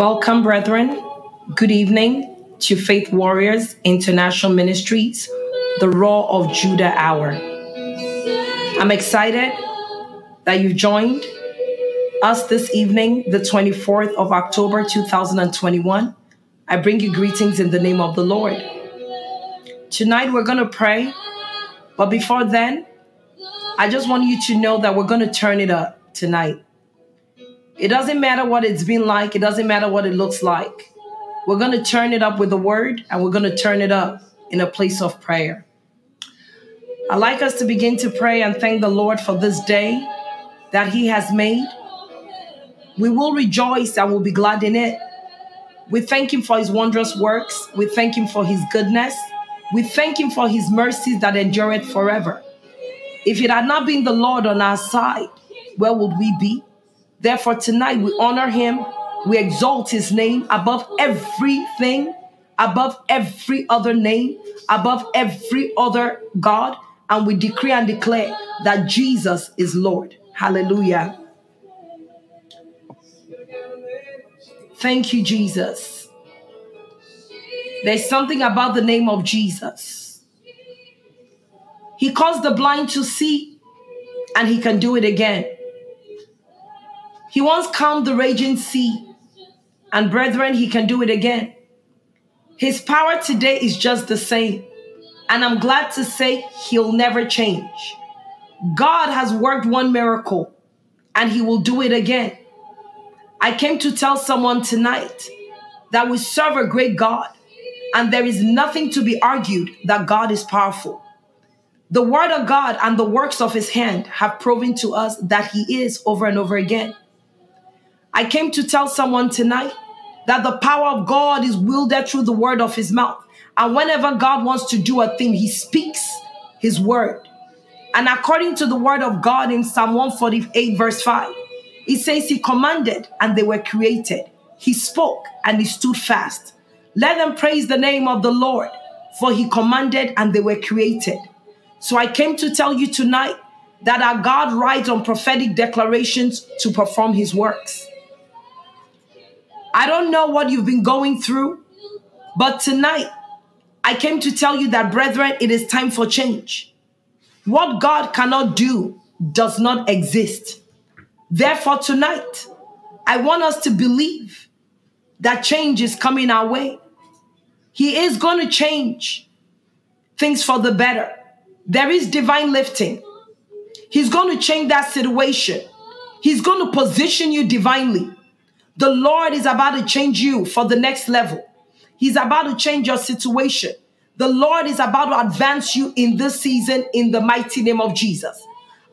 Welcome, brethren. Good evening to Faith Warriors International Ministries, the Roar of Judah Hour. I'm excited that you've joined us this evening, the 24th of October 2021. I bring you greetings in the name of the Lord. Tonight we're going to pray, but before then, I just want you to know that we're going to turn it up tonight. It doesn't matter what it's been like, it doesn't matter what it looks like. We're going to turn it up with the word and we're going to turn it up in a place of prayer. I'd like us to begin to pray and thank the Lord for this day that He has made. We will rejoice and we'll be glad in it. We thank Him for His wondrous works. We thank Him for His goodness. We thank Him for His mercies that endureth forever. If it had not been the Lord on our side, where would we be? Therefore, tonight we honor him, we exalt his name above everything, above every other name, above every other God, and we decree and declare that Jesus is Lord. Hallelujah. Thank you, Jesus. There's something about the name of Jesus. He caused the blind to see, and he can do it again. He once calmed the raging sea, and brethren, he can do it again. His power today is just the same, and I'm glad to say he'll never change. God has worked one miracle, and he will do it again. I came to tell someone tonight that we serve a great God, and there is nothing to be argued that God is powerful. The word of God and the works of his hand have proven to us that he is over and over again. I came to tell someone tonight that the power of God is wielded through the word of his mouth. And whenever God wants to do a thing, he speaks his word. And according to the word of God in Psalm 148, verse 5, it says, He commanded and they were created. He spoke and he stood fast. Let them praise the name of the Lord, for he commanded and they were created. So I came to tell you tonight that our God rides on prophetic declarations to perform his works. I don't know what you've been going through, but tonight I came to tell you that, brethren, it is time for change. What God cannot do does not exist. Therefore, tonight, I want us to believe that change is coming our way. He is going to change things for the better. There is divine lifting. He's going to change that situation. He's going to position you divinely. The Lord is about to change you for the next level. He's about to change your situation. The Lord is about to advance you in this season in the mighty name of Jesus.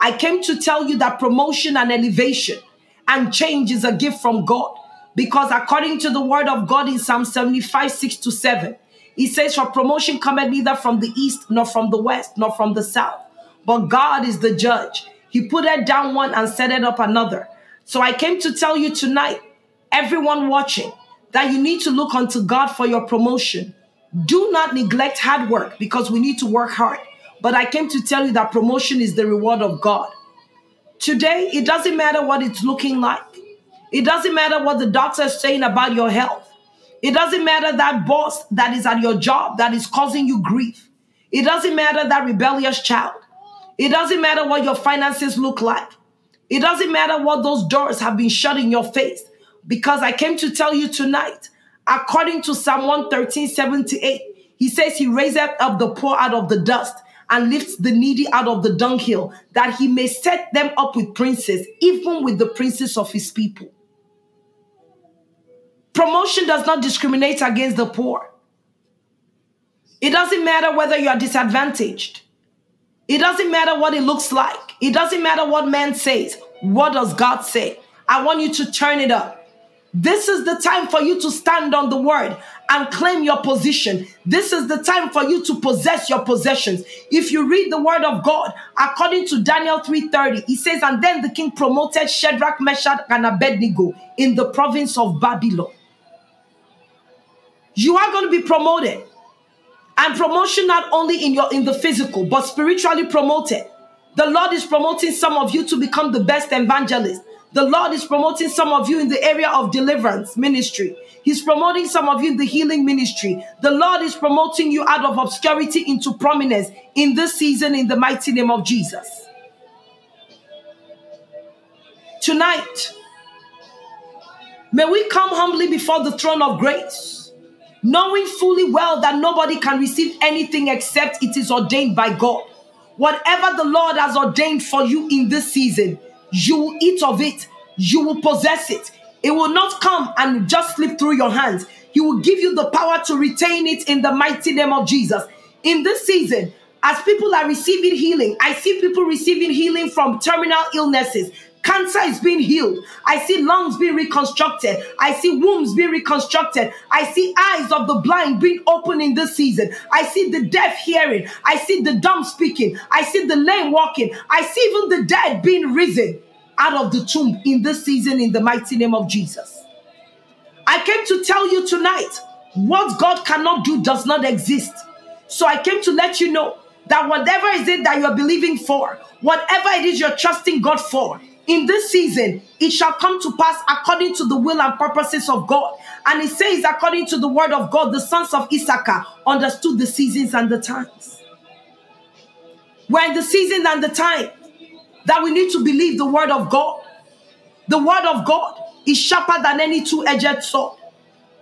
I came to tell you that promotion and elevation and change is a gift from God because according to the word of God in Psalm 75, 6 to 7, he says, For promotion cometh neither from the east, nor from the west, nor from the south. But God is the judge. He put it down one and set it up another. So I came to tell you tonight everyone watching, that you need to look unto God for your promotion. Do not neglect hard work because we need to work hard. But I came to tell you that promotion is the reward of God. Today, it doesn't matter what it's looking like. It doesn't matter what the doctor is saying about your health. It doesn't matter that boss that is at your job that is causing you grief. It doesn't matter that rebellious child. It doesn't matter what your finances look like. It doesn't matter what those doors have been shut in your face because I came to tell you tonight, according to Psalm 113, 78, he says he raiseth up the poor out of the dust and lifts the needy out of the dunghill, that he may set them up with princes, even with the princes of his people. Promotion does not discriminate against the poor. It doesn't matter whether you are disadvantaged. It doesn't matter what it looks like. It doesn't matter what man says. What does God say? I want you to turn it up. This is the time for you to stand on the word and claim your position. This is the time for you to possess your possessions. If you read the word of God, according to Daniel 3:30, he says, And then the king promoted Shadrach, Meshach, and Abednego in the province of Babylon. You are going to be promoted. And promotion not only in your in the physical, but spiritually promoted. The Lord is promoting some of you to become the best evangelist. The Lord is promoting some of you in the area of deliverance ministry. He's promoting some of you in the healing ministry. The Lord is promoting you out of obscurity into prominence in this season in the mighty name of Jesus. Tonight, may we come humbly before the throne of grace, knowing fully well that nobody can receive anything except it is ordained by God. Whatever the Lord has ordained for you in this season, you will eat of it, you will possess it. It will not come and just slip through your hands. He will give you the power to retain it in the mighty name of Jesus. In this season, as people are receiving healing, I see people receiving healing from terminal illnesses. Cancer is being healed. I see lungs being reconstructed. I see wombs being reconstructed. I see eyes of the blind being opened in this season. I see the deaf hearing. I see the dumb speaking. I see the lame walking. I see even the dead being risen out of the tomb in this season in the mighty name of Jesus. I came to tell you tonight what God cannot do does not exist. So I came to let you know that whatever is it that you're believing for, whatever it is you're trusting God for, in this season, it shall come to pass according to the will and purposes of God. And it says, according to the word of God, the sons of Issachar understood the seasons and the times. We're in the season and the time that we need to believe the word of God. The word of God is sharper than any two edged sword.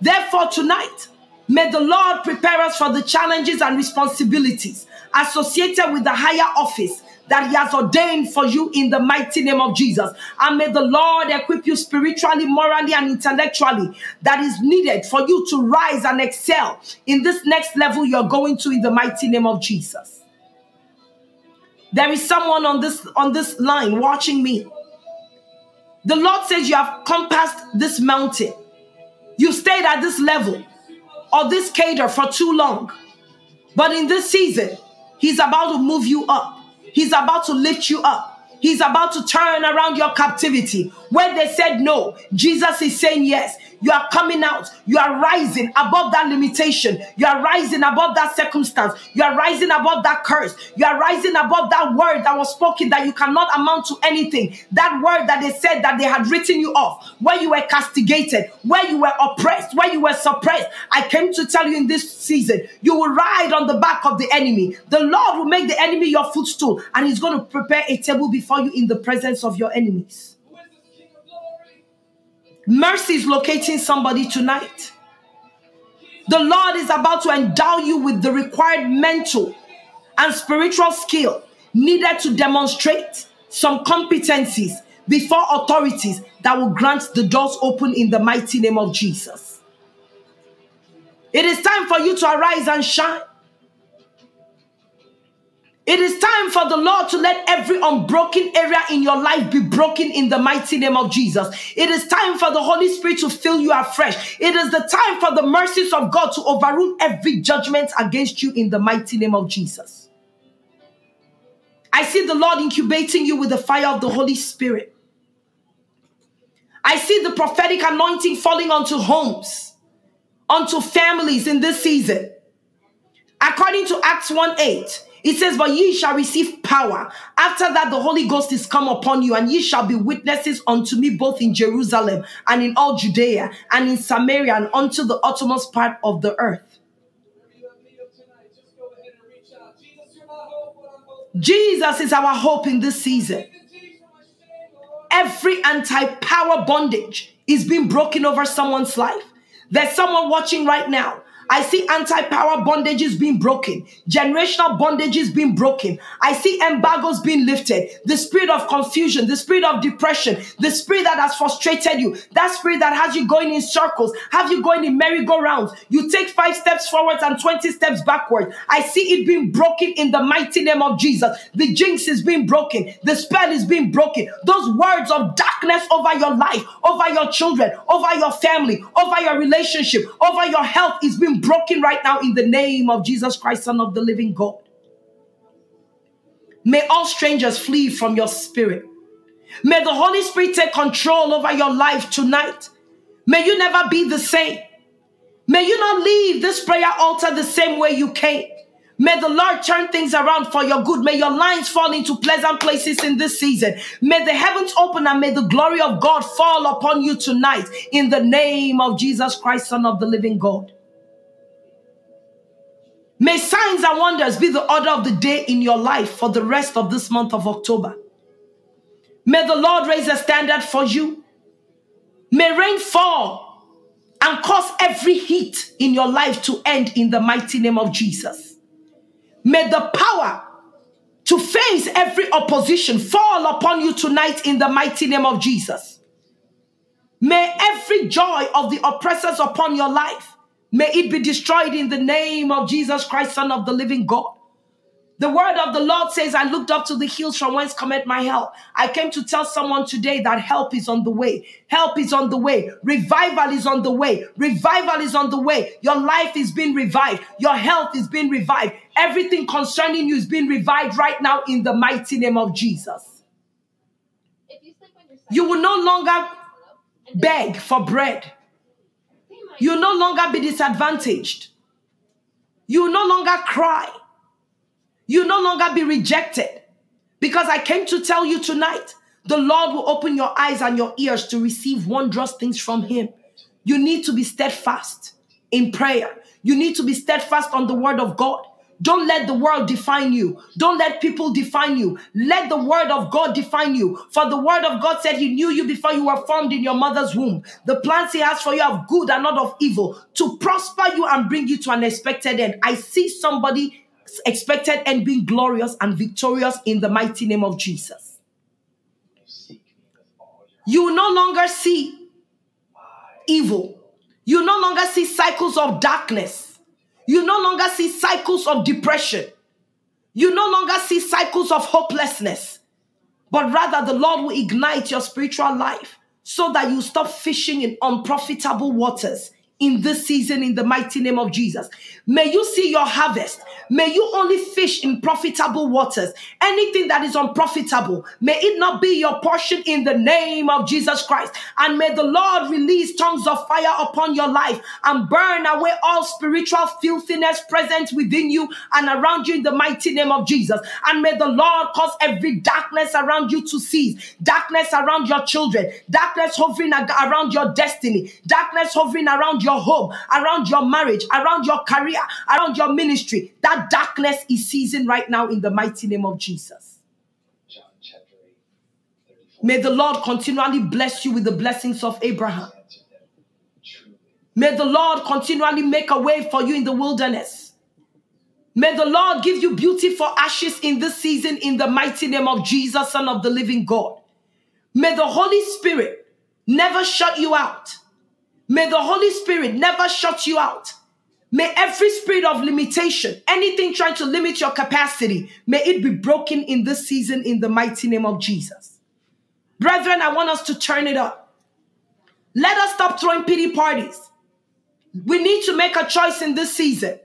Therefore, tonight, may the Lord prepare us for the challenges and responsibilities associated with the higher office that He has ordained for you in the mighty name of Jesus. And may the Lord equip you spiritually, morally, and intellectually that is needed for you to rise and excel in this next level you're going to in the mighty name of Jesus. There is someone on this on this line watching me. The Lord says you have compassed this mountain. You stayed at this level or this cater for too long. But in this season, He's about to move you up. He's about to lift you up. He's about to turn around your captivity. Where they said no, Jesus is saying yes. You are coming out. You are rising above that limitation. You are rising above that circumstance. You are rising above that curse. You are rising above that word that was spoken that you cannot amount to anything. That word that they said that they had written you off, where you were castigated, where you were oppressed, where you were suppressed. I came to tell you in this season, you will ride on the back of the enemy. The Lord will make the enemy your footstool, and He's going to prepare a table before you in the presence of your enemies. Mercy is locating somebody tonight. The Lord is about to endow you with the required mental and spiritual skill needed to demonstrate some competencies before authorities that will grant the doors open in the mighty name of Jesus. It is time for you to arise and shine. It is time for the Lord to let every unbroken area in your life be broken in the mighty name of Jesus. It is time for the Holy Spirit to fill you afresh. It is the time for the mercies of God to overrule every judgment against you in the mighty name of Jesus. I see the Lord incubating you with the fire of the Holy Spirit. I see the prophetic anointing falling onto homes, onto families in this season. According to Acts 1 8, it says, But ye shall receive power. After that, the Holy Ghost is come upon you, and ye shall be witnesses unto me both in Jerusalem and in all Judea and in Samaria and unto the uttermost part of the earth. Jesus is our hope in this season. Every anti power bondage is being broken over someone's life. There's someone watching right now I see anti power bondages being broken, generational bondages being broken. I see embargoes being lifted, the spirit of confusion, the spirit of depression, the spirit that has frustrated you, that spirit that has you going in circles, have you going in merry-go-rounds. You take five steps forward and 20 steps backward. I see it being broken in the mighty name of Jesus. The jinx is being broken, the spell is being broken. Those words of darkness over your life, over your children, over your family, over your relationship, over your health is being broken right now in the name of Jesus Christ, Son of the living God. May all strangers flee from your spirit. May the Holy Spirit take control over your life tonight. May you never be the same. May you not leave this prayer altar the same way you came. May the Lord turn things around for your good. May your lines fall into pleasant places in this season. May the heavens open and may the glory of God fall upon you tonight in the name of Jesus Christ, Son of the living God. May signs and wonders be the order of the day in your life for the rest of this month of October. May the Lord raise a standard for you. May rain fall and cause every heat in your life to end in the mighty name of Jesus. May the power to face every opposition fall upon you tonight in the mighty name of Jesus. May every joy of the oppressors upon your life, may it be destroyed in the name of Jesus Christ, Son of the living God. The word of the Lord says, I looked up to the hills from whence cometh my help. I came to tell someone today that help is on the way. Help is on the way. Revival is on the way. Revival is on the way. Your life is being revived. Your health is being revived. Everything concerning you is being revived right now in the mighty name of Jesus. You will no longer beg for bread. You will no longer be disadvantaged. You will no longer cry. You no longer be rejected. Because I came to tell you tonight, the Lord will open your eyes and your ears to receive wondrous things from Him. You need to be steadfast in prayer. You need to be steadfast on the word of God. Don't let the world define you. Don't let people define you. Let the word of God define you. For the word of God said he knew you before you were formed in your mother's womb. The plans he has for you are good and not of evil to prosper you and bring you to an expected end. I see somebody expected and being glorious and victorious in the mighty name of Jesus. You no longer see evil. You no longer see cycles of darkness. You no longer see cycles of depression. You no longer see cycles of hopelessness. But rather, the Lord will ignite your spiritual life so that you stop fishing in unprofitable waters in this season in the mighty name of Jesus. May you see your harvest. May you only fish in profitable waters. Anything that is unprofitable, may it not be your portion in the name of Jesus Christ. And may the Lord release tongues of fire upon your life and burn away all spiritual filthiness present within you and around you in the mighty name of Jesus. And may the Lord cause every darkness around you to cease. Darkness around your children, darkness hovering around your destiny, darkness hovering around your home, around your marriage, around your career, around your ministry. That darkness is seizing right now in the mighty name of Jesus. May the Lord continually bless you with the blessings of Abraham. May the Lord continually make a way for you in the wilderness. May the Lord give you beauty for ashes in this season in the mighty name of Jesus, Son of the living God. May the Holy Spirit never shut you out. May the Holy Spirit never shut you out. May every spirit of limitation, anything trying to limit your capacity, may it be broken in this season in the mighty name of Jesus. Brethren, I want us to turn it up. Let us stop throwing pity parties. We need to make a choice in this season.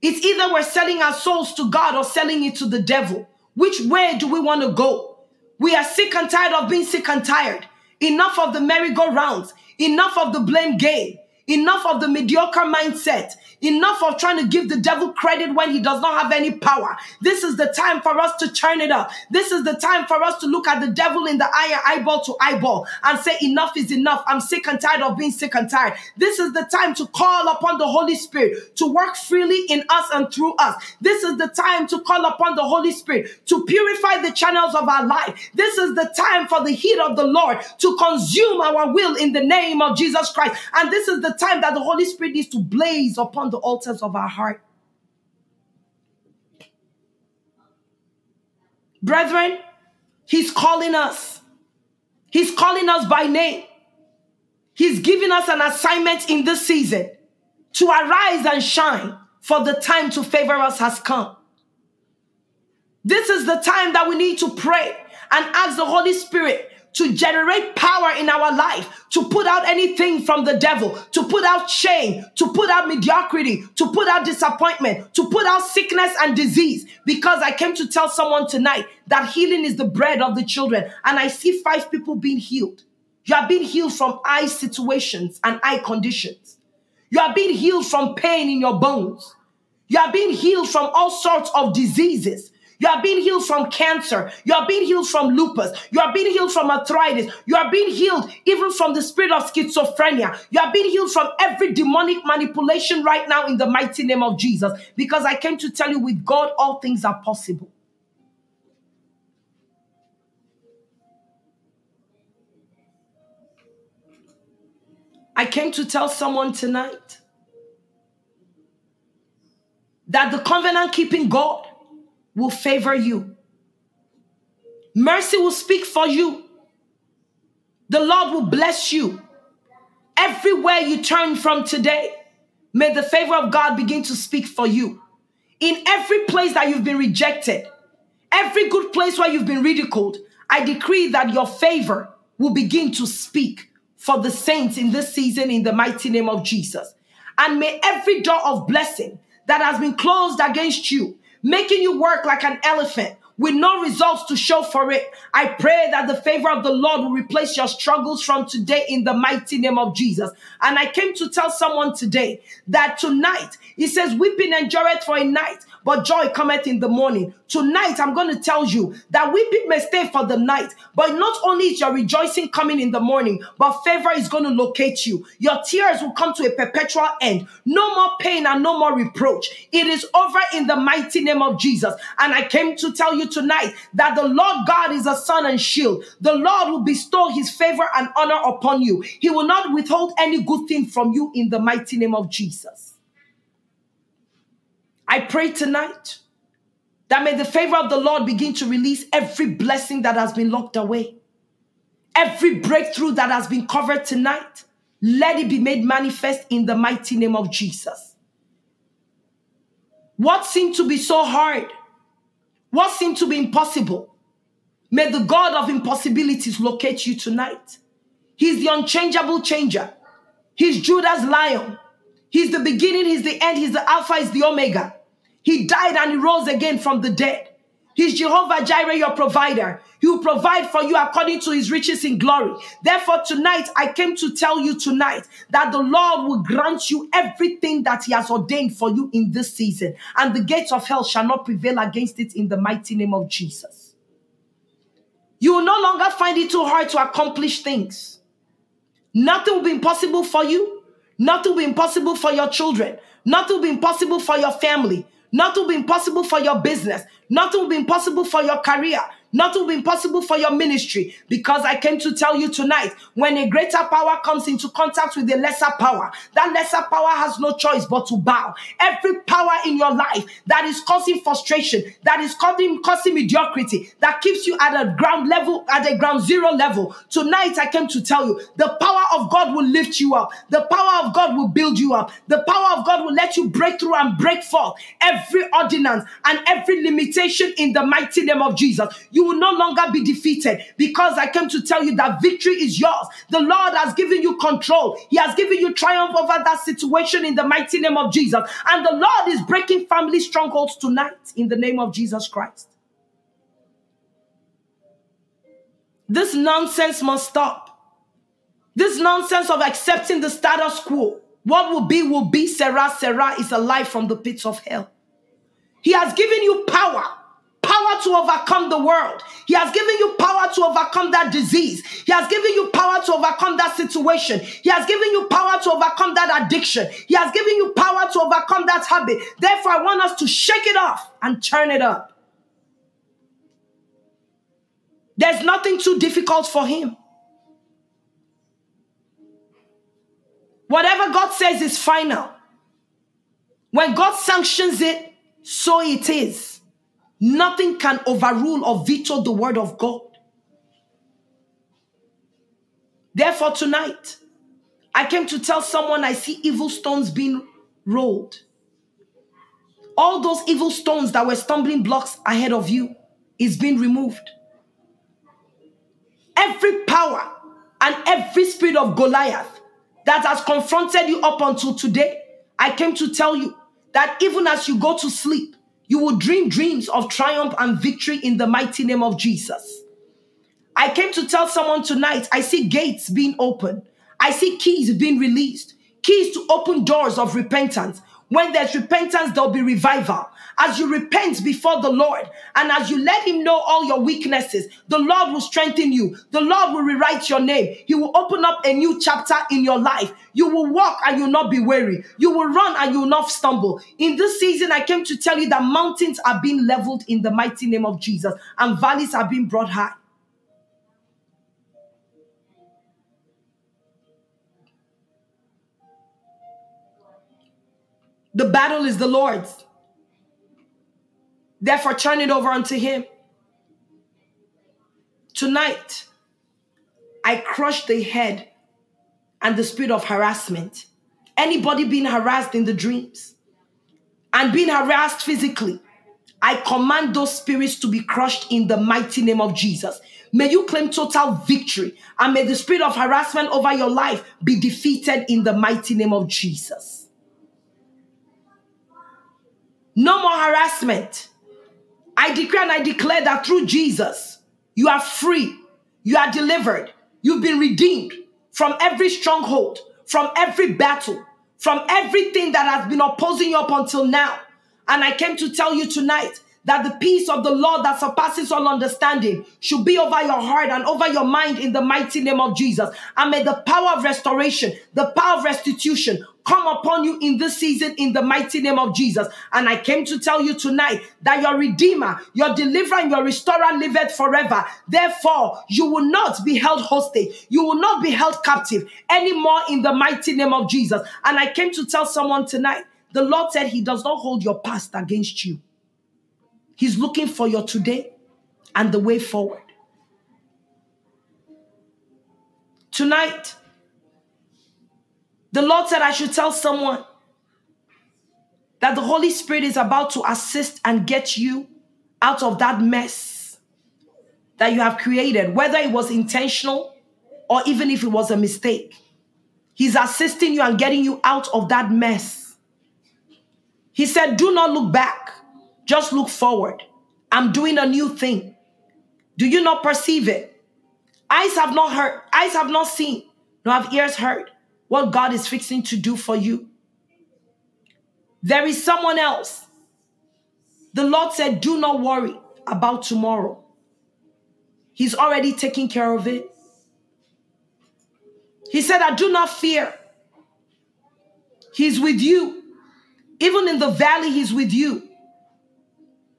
It's either we're selling our souls to God or selling it to the devil. Which way do we want to go? We are sick and tired of being sick and tired. Enough of the merry-go-rounds. Enough of the blame game. Enough of the mediocre mindset. Enough of trying to give the devil credit when he does not have any power. This is the time for us to turn it up. This is the time for us to look at the devil in the eye, eyeball to eyeball, and say, Enough is enough. I'm sick and tired of being sick and tired. This is the time to call upon the Holy Spirit to work freely in us and through us. This is the time to call upon the Holy Spirit to purify the channels of our life. This is the time for the heat of the Lord to consume our will in the name of Jesus Christ. And this is the time that the Holy Spirit needs to blaze upon the altars of our heart. Brethren, He's calling us. He's calling us by name. He's giving us an assignment in this season to arise and shine, for the time to favor us has come. This is the time that we need to pray and ask the Holy Spirit to generate power in our life, to put out anything from the devil, to put out shame, to put out mediocrity, to put out disappointment, to put out sickness and disease. Because I came to tell someone tonight that healing is the bread of the children. And I see five people being healed. You are being healed from eye situations and eye conditions. You are being healed from pain in your bones. You are being healed from all sorts of diseases. You are being healed from cancer. You are being healed from lupus. You are being healed from arthritis. You are being healed even from the spirit of schizophrenia. You are being healed from every demonic manipulation right now in the mighty name of Jesus. Because I came to tell you with God, all things are possible. I came to tell someone tonight that the covenant keeping God will favor you. Mercy will speak for you. The Lord will bless you. Everywhere you turn from today, may the favor of God begin to speak for you. In every place that you've been rejected, every good place where you've been ridiculed, I decree that your favor will begin to speak for the saints in this season in the mighty name of Jesus. And may every door of blessing that has been closed against you, making you work like an elephant with no results to show for it. I pray that the favor of the Lord will replace your struggles from today in the mighty name of Jesus. And I came to tell someone today that tonight, he says, weeping endureth for a night, but joy cometh in the morning. Tonight, I'm going to tell you that weeping may stay for the night, but not only is your rejoicing coming in the morning, but favor is going to locate you. Your tears will come to a perpetual end. No more pain and no more reproach. It is over in the mighty name of Jesus. And I came to tell you tonight that the Lord God is a sun and shield. The Lord will bestow his favor and honor upon you. He will not withhold any good thing from you in the mighty name of Jesus. I pray tonight that may the favor of the Lord begin to release every blessing that has been locked away. Every breakthrough that has been covered tonight, let it be made manifest in the mighty name of Jesus. What seemed to be so hard, what seemed to be impossible, may the God of impossibilities locate you tonight. He's the unchangeable changer. He's Judah's lion. He's the beginning, he's the end, he's the Alpha, he's the Omega. He died and he rose again from the dead. He's Jehovah Jireh, your provider. He will provide for you according to his riches in glory. Therefore, tonight, I came to tell you tonight that the Lord will grant you everything that he has ordained for you in this season, and the gates of hell shall not prevail against it in the mighty name of Jesus. You will no longer find it too hard to accomplish things. Nothing will be impossible for you. Nothing will be impossible for your children. Nothing will be impossible for your family. Nothing will be impossible for your business. Nothing will be impossible for your career. Nothing will be impossible for your ministry because I came to tell you tonight when a greater power comes into contact with a lesser power, that lesser power has no choice but to bow. Every power in your life that is causing frustration, that is causing, causing mediocrity, that keeps you at a ground level, at a ground zero level, tonight I came to tell you the power of God will lift you up. The power of God will build you up. The power of God will let you break through and break forth every ordinance and every limitation in the mighty name of Jesus will no longer be defeated because I came to tell you that victory is yours. The Lord has given you control, He has given you triumph over that situation in the mighty name of Jesus. And the Lord is breaking family strongholds tonight in the name of Jesus Christ. This nonsense must stop. This nonsense of accepting the status quo. What will be, will be. Sarah, Sarah is alive from the pits of hell. He has given you power power to overcome the world. He has given you power to overcome that disease. He has given you power to overcome that situation. He has given you power to overcome that addiction. He has given you power to overcome that habit. Therefore, I want us to shake it off and turn it up. There's nothing too difficult for him. Whatever God says is final. When God sanctions it, so it is. Nothing can overrule or veto the word of God. Therefore, tonight, I came to tell someone I see evil stones being rolled. All those evil stones that were stumbling blocks ahead of you is being removed. Every power and every spirit of Goliath that has confronted you up until today, I came to tell you that even as you go to sleep, you will dream dreams of triumph and victory in the mighty name of Jesus. I came to tell someone tonight I see gates being opened, I see keys being released, keys to open doors of repentance. When there's repentance, there'll be revival. As you repent before the Lord and as you let Him know all your weaknesses, the Lord will strengthen you. The Lord will rewrite your name. He will open up a new chapter in your life. You will walk and you'll not be weary. You will run and you will not stumble. In this season, I came to tell you that mountains are being leveled in the mighty name of Jesus and valleys are being brought high. The battle is the Lord's. Therefore, turn it over unto Him. Tonight, I crush the head and the spirit of harassment. Anybody being harassed in the dreams and being harassed physically, I command those spirits to be crushed in the mighty name of Jesus. May you claim total victory and may the spirit of harassment over your life be defeated in the mighty name of Jesus. No more harassment. I declare and I declare that through Jesus, you are free, you are delivered, you've been redeemed from every stronghold, from every battle, from everything that has been opposing you up until now. And I came to tell you tonight that the peace of the Lord that surpasses all understanding should be over your heart and over your mind in the mighty name of Jesus. And may the power of restoration, the power of restitution come upon you in this season in the mighty name of Jesus. And I came to tell you tonight that your Redeemer, your Deliverer, and your Restorer liveth forever. Therefore, you will not be held hostage. You will not be held captive anymore in the mighty name of Jesus. And I came to tell someone tonight the Lord said He does not hold your past against you. He's looking for your today and the way forward. Tonight, the Lord said I should tell someone that the Holy Spirit is about to assist and get you out of that mess that you have created, whether it was intentional or even if it was a mistake. He's assisting you and getting you out of that mess. He said, Do not look back. Just look forward. I'm doing a new thing. Do you not perceive it? Eyes have not heard, eyes have not seen, nor have ears heard what God is fixing to do for you. There is someone else. The Lord said, Do not worry about tomorrow. He's already taking care of it. He said, I do not fear. He's with you. Even in the valley, He's with you.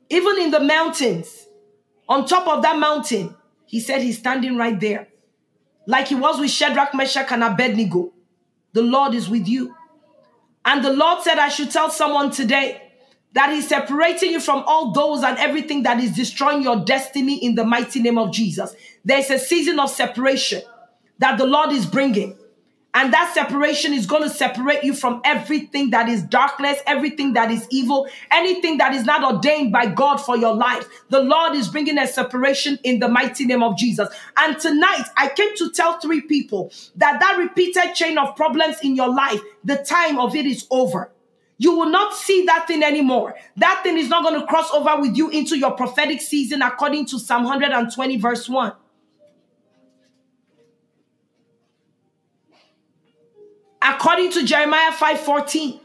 Even in the mountains, on top of that mountain, he said he's standing right there. Like he was with Shadrach, Meshach, and Abednego. The Lord is with you. And the Lord said, I should tell someone today that He's separating you from all those and everything that is destroying your destiny in the mighty name of Jesus. There's a season of separation that the Lord is bringing. And that separation is going to separate you from everything that is darkness, everything that is evil, anything that is not ordained by God for your life. The Lord is bringing a separation in the mighty name of Jesus. And tonight, I came to tell three people that that repeated chain of problems in your life, the time of it is over. You will not see that thing anymore. That thing is not going to cross over with you into your prophetic season according to Psalm 120, verse 1. According to Jeremiah 5:14,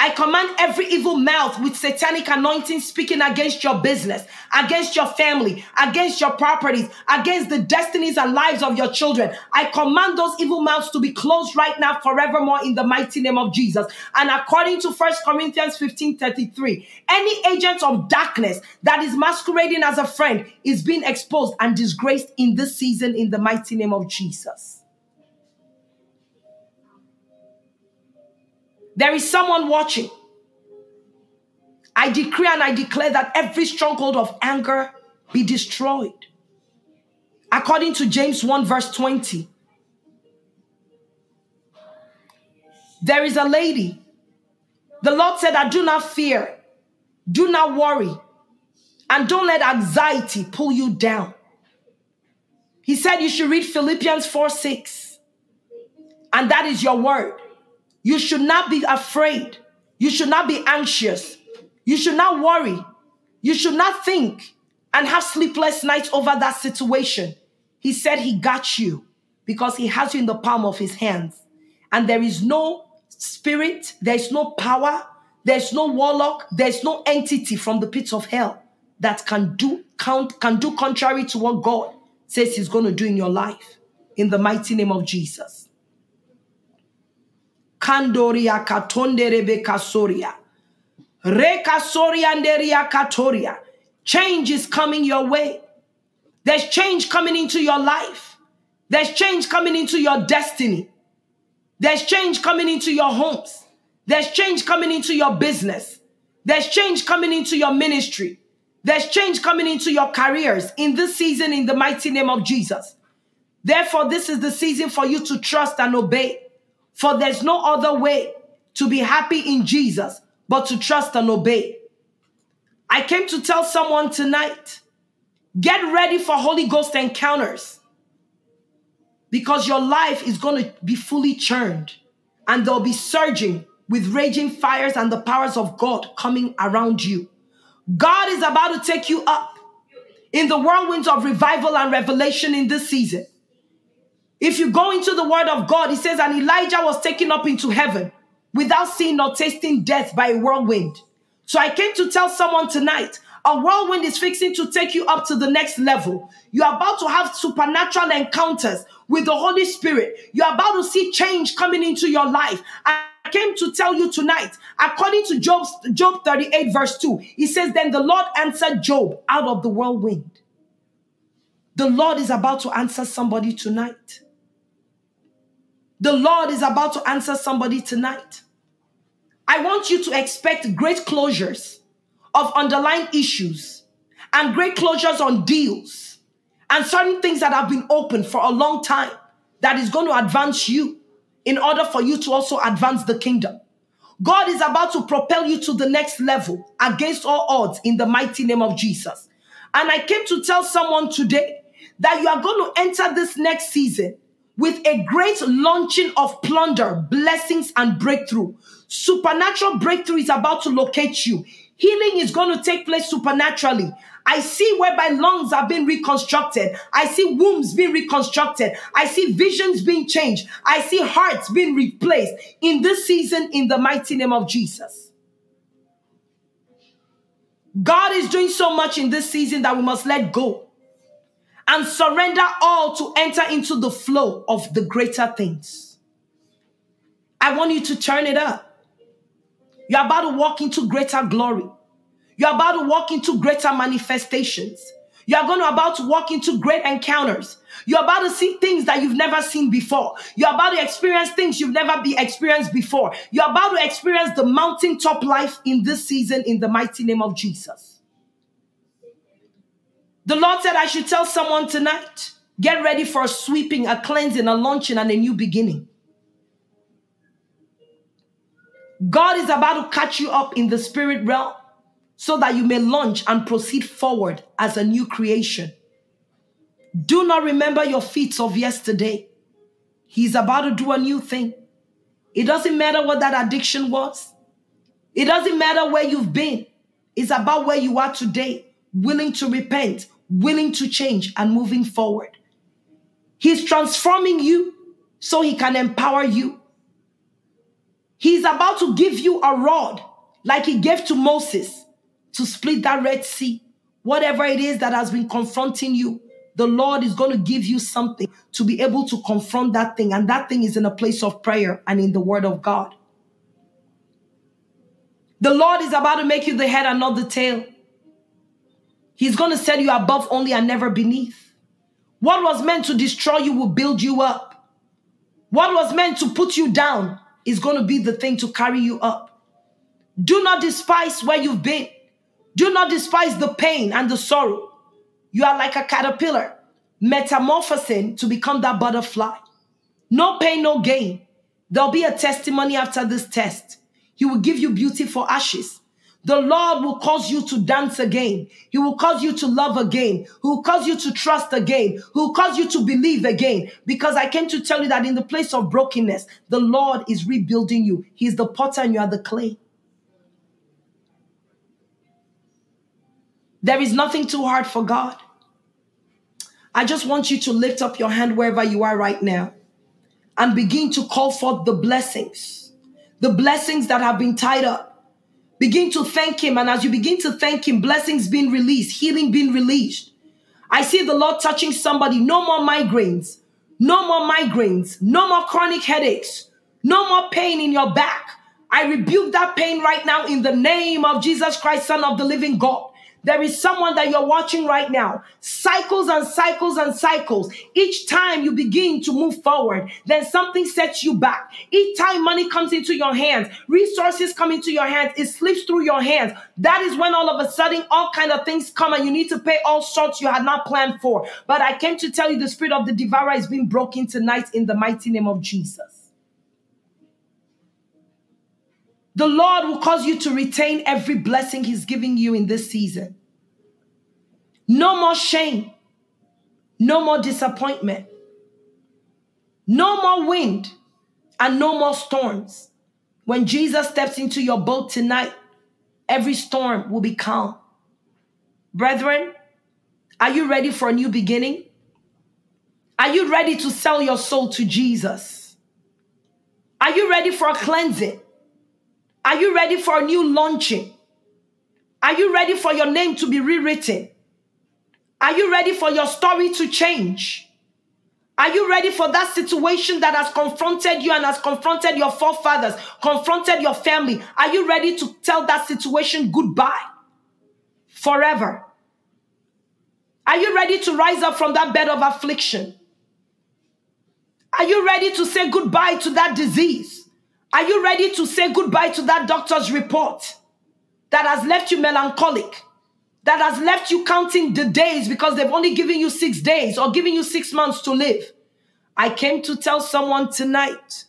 I command every evil mouth with satanic anointing speaking against your business, against your family, against your properties, against the destinies and lives of your children. I command those evil mouths to be closed right now forevermore in the mighty name of Jesus. And according to 1 Corinthians 15 33, any agent of darkness that is masquerading as a friend is being exposed and disgraced in this season in the mighty name of Jesus. There is someone watching. I decree and I declare that every stronghold of anger be destroyed. According to James 1, verse 20, there is a lady. The Lord said, I do not fear, do not worry, and don't let anxiety pull you down. He said you should read Philippians 4 6, and that is your word. You should not be afraid. You should not be anxious. You should not worry. You should not think and have sleepless nights over that situation. He said he got you because he has you in the palm of his hands. And there is no spirit, there is no power, There's no warlock, there's no entity from the pits of hell that can do count can do contrary to what God says he's going to do in your life in the mighty name of Jesus. Kandoria katonde rebeka soria. Reka soria nderia katoria. Change is coming your way. There's change coming into your life. There's change coming into your destiny. There's change coming into your homes. There's change coming into your business. There's change coming into your ministry. There's change coming into your careers in this season in the mighty name of Jesus. Therefore, this is the season for you to trust and obey. For there's no other way to be happy in Jesus but to trust and obey. I came to tell someone tonight get ready for Holy Ghost encounters because your life is going to be fully churned and there'll be surging with raging fires and the powers of God coming around you. God is about to take you up in the whirlwinds of revival and revelation in this season. If you go into the word of God, it says, and Elijah was taken up into heaven without seeing or tasting death by a whirlwind. So I came to tell someone tonight a whirlwind is fixing to take you up to the next level. You're about to have supernatural encounters with the Holy Spirit. You're about to see change coming into your life. I came to tell you tonight, according to Job, Job 38, verse 2, he says, Then the Lord answered Job out of the whirlwind. The Lord is about to answer somebody tonight. The Lord is about to answer somebody tonight. I want you to expect great closures of underlying issues and great closures on deals and certain things that have been open for a long time that is going to advance you in order for you to also advance the kingdom. God is about to propel you to the next level against all odds in the mighty name of Jesus. And I came to tell someone today that you are going to enter this next season with a great launching of plunder, blessings, and breakthrough. Supernatural breakthrough is about to locate you. Healing is going to take place supernaturally. I see whereby lungs are being reconstructed. I see wombs being reconstructed. I see visions being changed. I see hearts being replaced in this season in the mighty name of Jesus. God is doing so much in this season that we must let go and surrender all to enter into the flow of the greater things. I want you to turn it up. You're about to walk into greater glory. You're about to walk into greater manifestations. You're going to about to walk into great encounters. You're about to see things that you've never seen before. You're about to experience things you've never be experienced before. You're about to experience the mountaintop life in this season in the mighty name of Jesus. The Lord said, I should tell someone tonight get ready for a sweeping, a cleansing, a launching, and a new beginning. God is about to catch you up in the spirit realm so that you may launch and proceed forward as a new creation. Do not remember your feats of yesterday. He's about to do a new thing. It doesn't matter what that addiction was, it doesn't matter where you've been. It's about where you are today, willing to repent, willing to change and moving forward. He's transforming you so he can empower you. He's about to give you a rod like he gave to Moses to split that Red Sea. Whatever it is that has been confronting you, the Lord is going to give you something to be able to confront that thing. And that thing is in a place of prayer and in the word of God. The Lord is about to make you the head and not the tail. He's going to set you above only and never beneath. What was meant to destroy you will build you up. What was meant to put you down is going to be the thing to carry you up. Do not despise where you've been. Do not despise the pain and the sorrow. You are like a caterpillar, metamorphosing to become that butterfly. No pain, no gain. There'll be a testimony after this test. He will give you beauty for ashes. The Lord will cause you to dance again. He will cause you to love again. He will cause you to trust again. He will cause you to believe again. Because I came to tell you that in the place of brokenness, the Lord is rebuilding you. He's the potter and you are the clay. There is nothing too hard for God. I just want you to lift up your hand wherever you are right now and begin to call forth the blessings, the blessings that have been tied up Begin to thank Him. And as you begin to thank Him, blessings being released, healing being released. I see the Lord touching somebody. No more migraines. No more migraines. No more chronic headaches. No more pain in your back. I rebuke that pain right now in the name of Jesus Christ, Son of the living God. There is someone that you're watching right now. Cycles and cycles and cycles. Each time you begin to move forward, then something sets you back. Each time money comes into your hands, resources come into your hands, it slips through your hands. That is when all of a sudden all kind of things come and you need to pay all sorts you had not planned for. But I came to tell you the spirit of the devourer is being broken tonight in the mighty name of Jesus. The Lord will cause you to retain every blessing He's giving you in this season. No more shame. No more disappointment. No more wind and no more storms. When Jesus steps into your boat tonight, every storm will be calm. Brethren, are you ready for a new beginning? Are you ready to sell your soul to Jesus? Are you ready for a cleansing? Are you ready for a new launching? Are you ready for your name to be rewritten? Are you ready for your story to change? Are you ready for that situation that has confronted you and has confronted your forefathers, confronted your family? Are you ready to tell that situation goodbye forever? Are you ready to rise up from that bed of affliction? Are you ready to say goodbye to that disease? Are you ready to say goodbye to that doctor's report that has left you melancholic? That has left you counting the days because they've only given you six days or given you six months to live. I came to tell someone tonight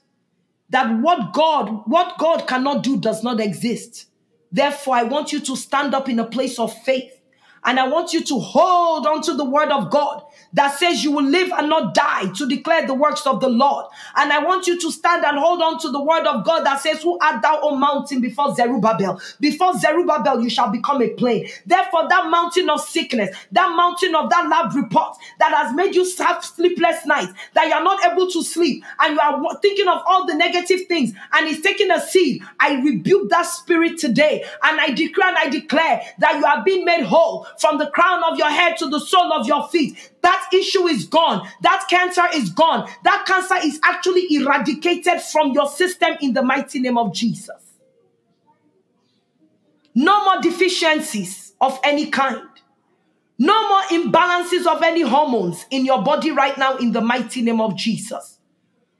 that what God, what God cannot do does not exist. Therefore, I want you to stand up in a place of faith and I want you to hold on to the word of God that says you will live and not die to declare the works of the Lord. And I want you to stand and hold on to the word of God that says, Who art thou, O mountain, before Zerubbabel? Before Zerubbabel, you shall become a plain. Therefore, that mountain of sickness, that mountain of that lab report that has made you have sleepless nights, that you are not able to sleep, and you are thinking of all the negative things, and it's taking a seed. I rebuke that spirit today, and I declare and I declare that you are being made whole from the crown of your head to the sole of your feet. That issue is gone. That cancer is gone. That cancer is actually eradicated from your system in the mighty name of Jesus. No more deficiencies of any kind. No more imbalances of any hormones in your body right now in the mighty name of Jesus.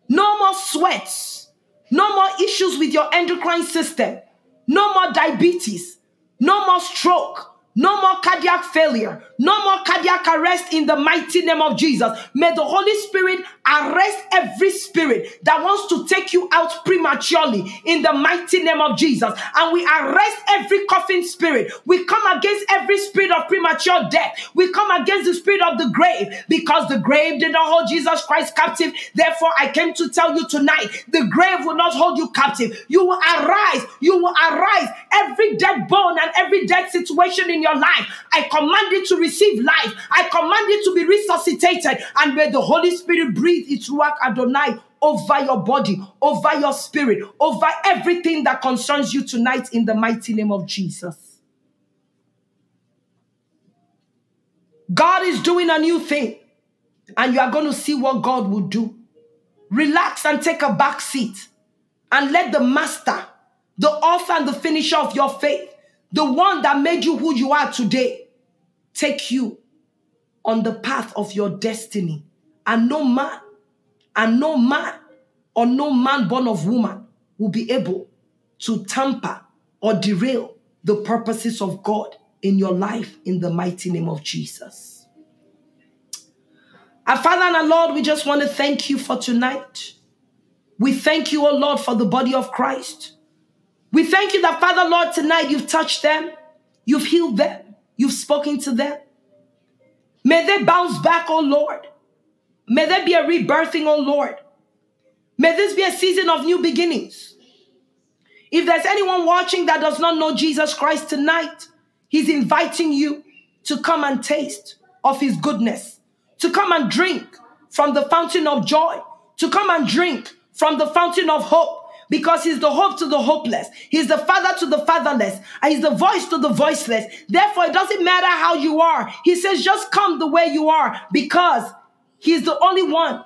No more sweats. No more issues with your endocrine system. No more diabetes. No more stroke. No more cardiac failure. No more cardiac arrest in the mighty name of Jesus. May the Holy Spirit arrest every spirit that wants to take you out prematurely in the mighty name of Jesus. And we arrest every coughing spirit. We come against every spirit of premature death. We come against the spirit of the grave because the grave did not hold Jesus Christ captive. Therefore, I came to tell you tonight the grave will not hold you captive. You will arise. You will arise. Every dead bone and every dead situation in your life, I command it to receive life. I command it to be resuscitated. And may the Holy Spirit breathe its work Adonai over your body, over your spirit, over everything that concerns you tonight in the mighty name of Jesus. God is doing a new thing, and you are going to see what God will do. Relax and take a back seat and let the master, the author and the finisher of your faith, the one that made you who you are today, take you on the path of your destiny. And no man, and no man, or no man born of woman will be able to tamper or derail the purposes of God in your life in the mighty name of Jesus. Our Father and our Lord, we just want to thank you for tonight. We thank you, O Lord, for the body of Christ. We thank you that, Father, Lord, tonight you've touched them, you've healed them, you've spoken to them. May they bounce back, oh Lord. May there be a rebirthing, oh Lord. May this be a season of new beginnings. If there's anyone watching that does not know Jesus Christ tonight, he's inviting you to come and taste of his goodness, to come and drink from the fountain of joy, to come and drink from the fountain of hope, because he's the hope to the hopeless. He's the father to the fatherless. And he's the voice to the voiceless. Therefore, it doesn't matter how you are. He says, just come the way you are because he's the only one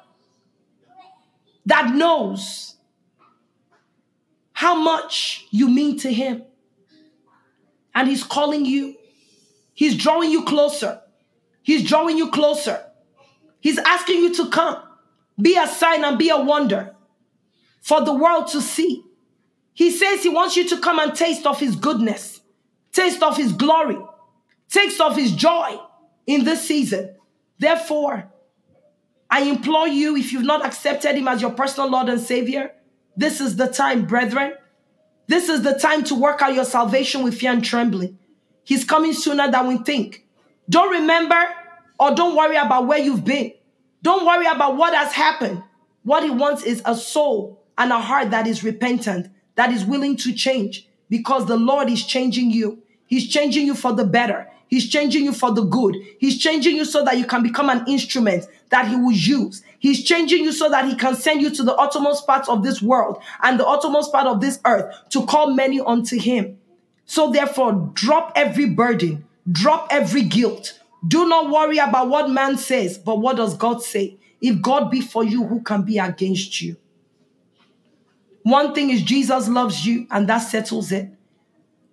that knows how much you mean to him. And he's calling you. He's drawing you closer. He's drawing you closer. He's asking you to come. Be a sign and be a wonder for the world to see. He says he wants you to come and taste of his goodness, taste of his glory, taste of his joy in this season. Therefore, I implore you, if you've not accepted him as your personal Lord and Savior, this is the time, brethren. This is the time to work out your salvation with fear and trembling. He's coming sooner than we think. Don't remember or don't worry about where you've been. Don't worry about what has happened. What he wants is a soul and a heart that is repentant, that is willing to change because the Lord is changing you. He's changing you for the better. He's changing you for the good. He's changing you so that you can become an instrument that he will use. He's changing you so that he can send you to the uttermost parts of this world and the uttermost part of this earth to call many unto him. So therefore, drop every burden, drop every guilt. Do not worry about what man says, but what does God say? If God be for you, who can be against you? One thing is Jesus loves you, and that settles it.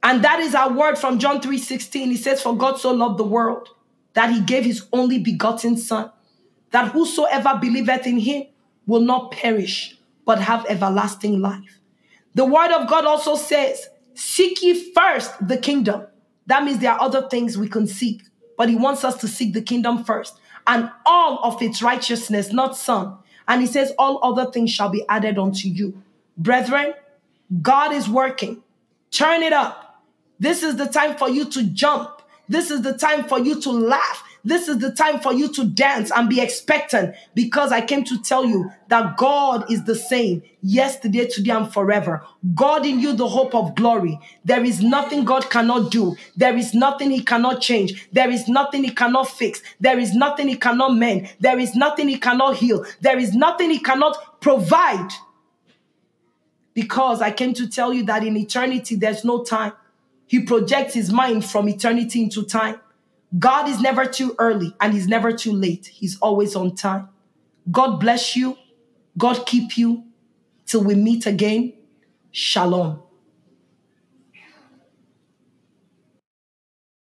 And that is our word from John 3 16. He says, For God so loved the world that he gave his only begotten Son, that whosoever believeth in him will not perish, but have everlasting life. The word of God also says, Seek ye first the kingdom. That means there are other things we can seek, but he wants us to seek the kingdom first and all of its righteousness, not some. And he says, All other things shall be added unto you. Brethren, God is working. Turn it up. This is the time for you to jump. This is the time for you to laugh. This is the time for you to dance and be expectant because I came to tell you that God is the same yesterday, today, and forever. God in you, the hope of glory. There is nothing God cannot do. There is nothing He cannot change. There is nothing He cannot fix. There is nothing He cannot mend. There is nothing He cannot heal. There is nothing He cannot provide. Because I came to tell you that in eternity, there's no time. He projects his mind from eternity into time. God is never too early and he's never too late. He's always on time. God bless you. God keep you till we meet again. Shalom.